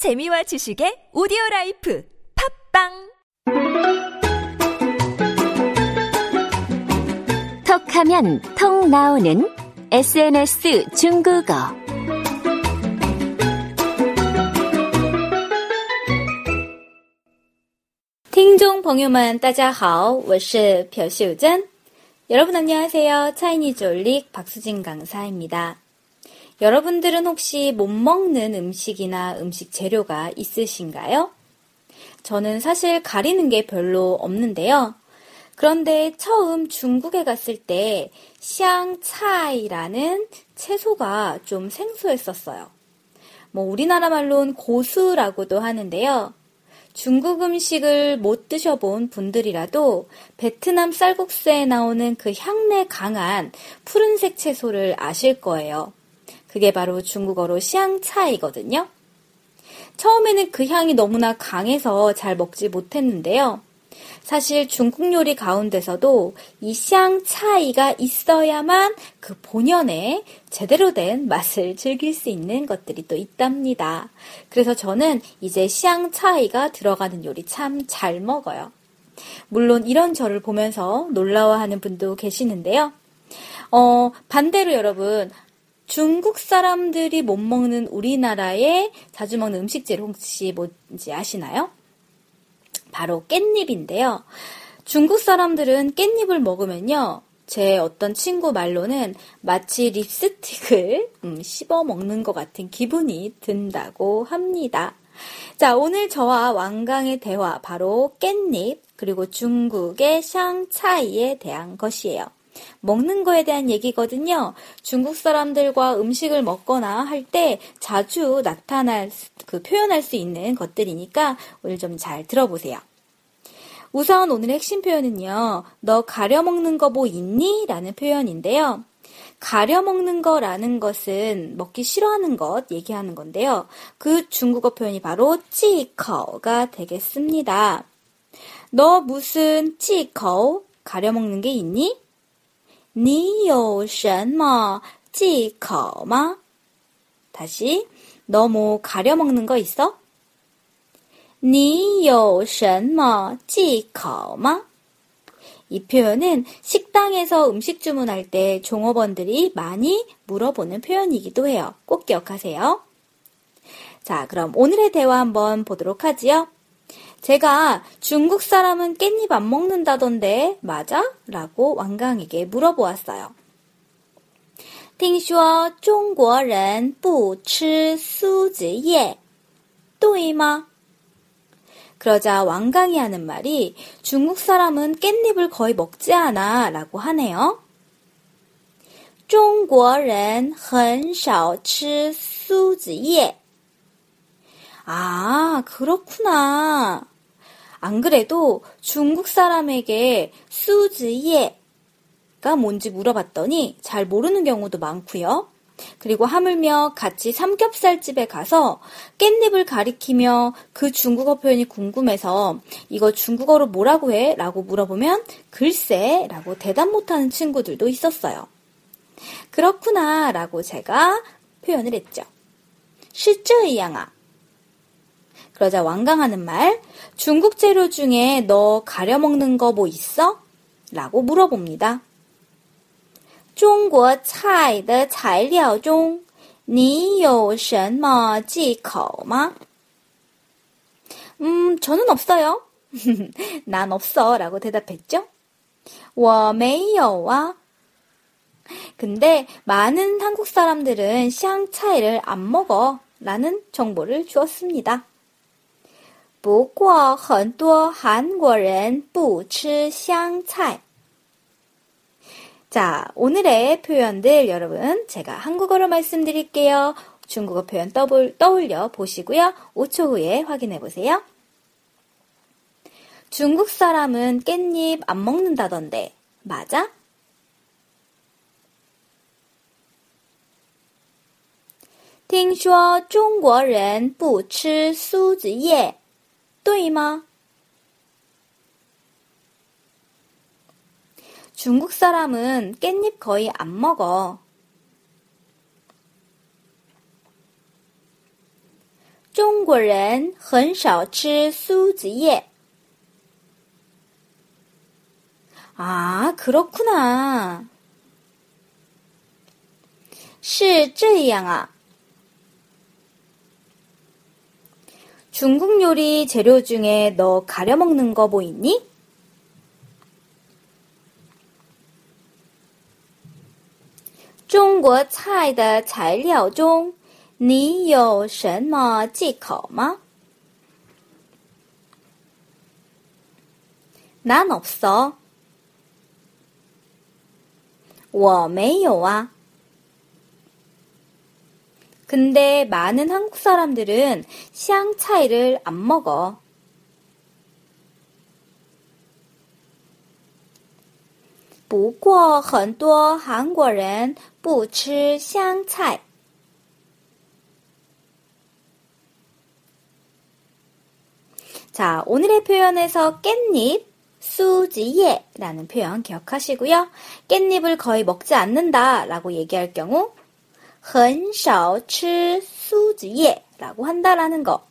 재미와 지식의 오디오 라이프 팝빵 톡하면 통 나오는 SNS 중국어. 听众朋友们，大家好，我是朴秀珍。 여러분 안녕하세요. 차이니즈 올릭 박수진 강사입니다. 여러분들은 혹시 못 먹는 음식이나 음식 재료가 있으신가요? 저는 사실 가리는 게 별로 없는데요. 그런데 처음 중국에 갔을 때 샹차이라는 채소가 좀 생소했었어요. 뭐 우리나라 말로는 고수라고도 하는데요. 중국 음식을 못 드셔본 분들이라도 베트남 쌀국수에 나오는 그 향내 강한 푸른색 채소를 아실 거예요. 그게 바로 중국어로 샹차이거든요. 처음에는 그 향이 너무나 강해서 잘 먹지 못했는데요. 사실 중국 요리 가운데서도 이 샹차이가 있어야만 그 본연의 제대로 된 맛을 즐길 수 있는 것들이 또 있답니다. 그래서 저는 이제 샹차이가 들어가는 요리 참 잘 먹어요. 물론 이런 저를 보면서 놀라워하는 분도 계시는데요. 어, 반대로 여러분, 중국 사람들이 못 먹는 우리나라의 자주 먹는 음식재료 혹시 뭔지 아시나요? 바로 깻잎인데요. 중국 사람들은 깻잎을 먹으면요. 제 어떤 친구 말로는 마치 립스틱을 음, 씹어 먹는 것 같은 기분이 든다고 합니다. 자, 오늘 저와 왕강의 대화 바로 깻잎 그리고 중국의 샹차이에 대한 것이에요. 먹는 거에 대한 얘기거든요. 중국 사람들과 음식을 먹거나 할 때 자주 나타날 그 표현할 수 있는 것들이니까 오늘 좀 잘 들어보세요. 우선 오늘의 핵심 표현은요. 너 가려 먹는 거 뭐 있니? 라는 표현인데요. 가려 먹는 거라는 것은 먹기 싫어하는 것 얘기하는 건데요. 그 중국어 표현이 바로 찌커가 되겠습니다. 너 무슨 찌커 가려 먹는 게 있니? 你有什么忌口吗? 다시, 너 뭐 가려 먹는 거 있어? 你有什么忌口吗? 이 표현은 식당에서 음식 주문할 때 종업원들이 많이 물어보는 표현이기도 해요. 꼭 기억하세요. 자, 그럼 오늘의 대화 한번 보도록 하지요. 제가 중국 사람은 깻잎 안 먹는다던데 맞아? 라고 왕강에게 물어보았어요. 听说中国人不吃苏子叶,对吗? 그러자 왕강이 하는 말이 중국 사람은 깻잎을 거의 먹지 않아 라고 하네요. 中国人很少吃苏子叶. 아, 그렇구나. 안 그래도 중국 사람에게 수지예가 뭔지 물어봤더니 잘 모르는 경우도 많고요. 그리고 하물며 같이 삼겹살집에 가서 깻잎을 가리키며 그 중국어 표현이 궁금해서 이거 중국어로 뭐라고 해? 라고 물어보면 글쎄 라고 대답 못하는 친구들도 있었어요. 그렇구나 라고 제가 표현을 했죠. 실제 이양아 그러자 왕강하는 말, 중국 재료 중에 너 가려 먹는 거 뭐 있어? 라고 물어봅니다. 中国菜的材料中你有什么忌口吗? 음, 저는 없어요. 난 없어. 라고 대답했죠. 我没有啊. 근데 많은 한국 사람들은 샹차이를 안 먹어. 라는 정보를 주었습니다. 不过很多韩国人不吃香菜. 자, 오늘의 표현들 여러분 제가 한국어로 말씀드릴게요. 중국어 표현 떠볼, 떠올려 보시고요. 5초 후에 확인해 보세요. 중국 사람은 깻잎 안 먹는다던데, 맞아? 听说中国人不吃苏子叶 对吗 중국 사람은 깻잎 거의 안 먹어. 中国人很少吃苏子叶. 아, 그렇구나. 是这样啊. 중국 요리 재료 중에 너 가려 먹는 거 뭐 있니? 中国菜的材料中，你有什么忌口吗？난없어我没有啊。 근데많은한국사람들은샹차이를안먹어不过很多韩国人不吃香菜。 자, 오늘의 표현에서 깻잎, 수지예라는 표현 기억하시고요. 깻잎을 거의 먹지 않는다 라고 얘기할 경우 很少吃수지예라고 한다라는 거.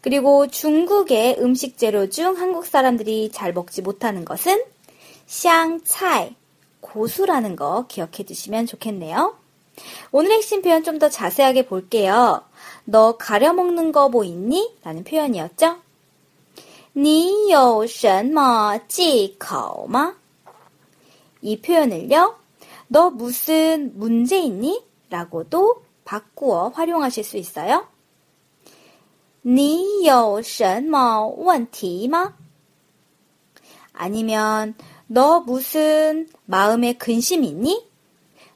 그리고 중국의 음식 재료 중 한국 사람들이 잘 먹지 못하는 것은 샹차이, 고수라는 거 기억해 두시면 좋겠네요. 오늘 핵심 표현 좀 더 자세하게 볼게요. 너 가려 먹는 거 뭐 있니? 라는 표현이었죠. 你有什么忌口吗?이 표현을요. 너 무슨 문제 있니? 라고도 바꾸어 활용하실 수 있어요. 你有什么问题吗? 아니면 너 무슨 마음에 근심 있니?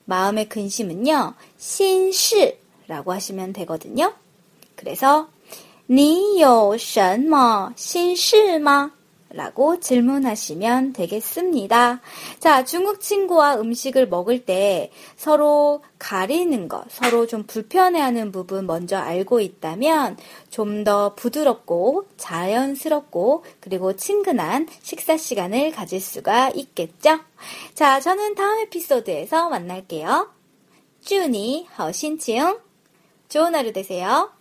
마음의 근심은요, 신시라고 하시면 되거든요. 그래서 你有什么心事吗? 라고 질문하시면 되겠습니다. 자, 중국 친구와 음식을 먹을 때 서로 가리는 것, 서로 좀 불편해하는 부분 먼저 알고 있다면 좀 더 부드럽고 자연스럽고 그리고 친근한 식사 시간을 가질 수가 있겠죠? 자, 저는 다음 에피소드에서 만날게요. 쭈니, 허신칭. 좋은 하루 되세요.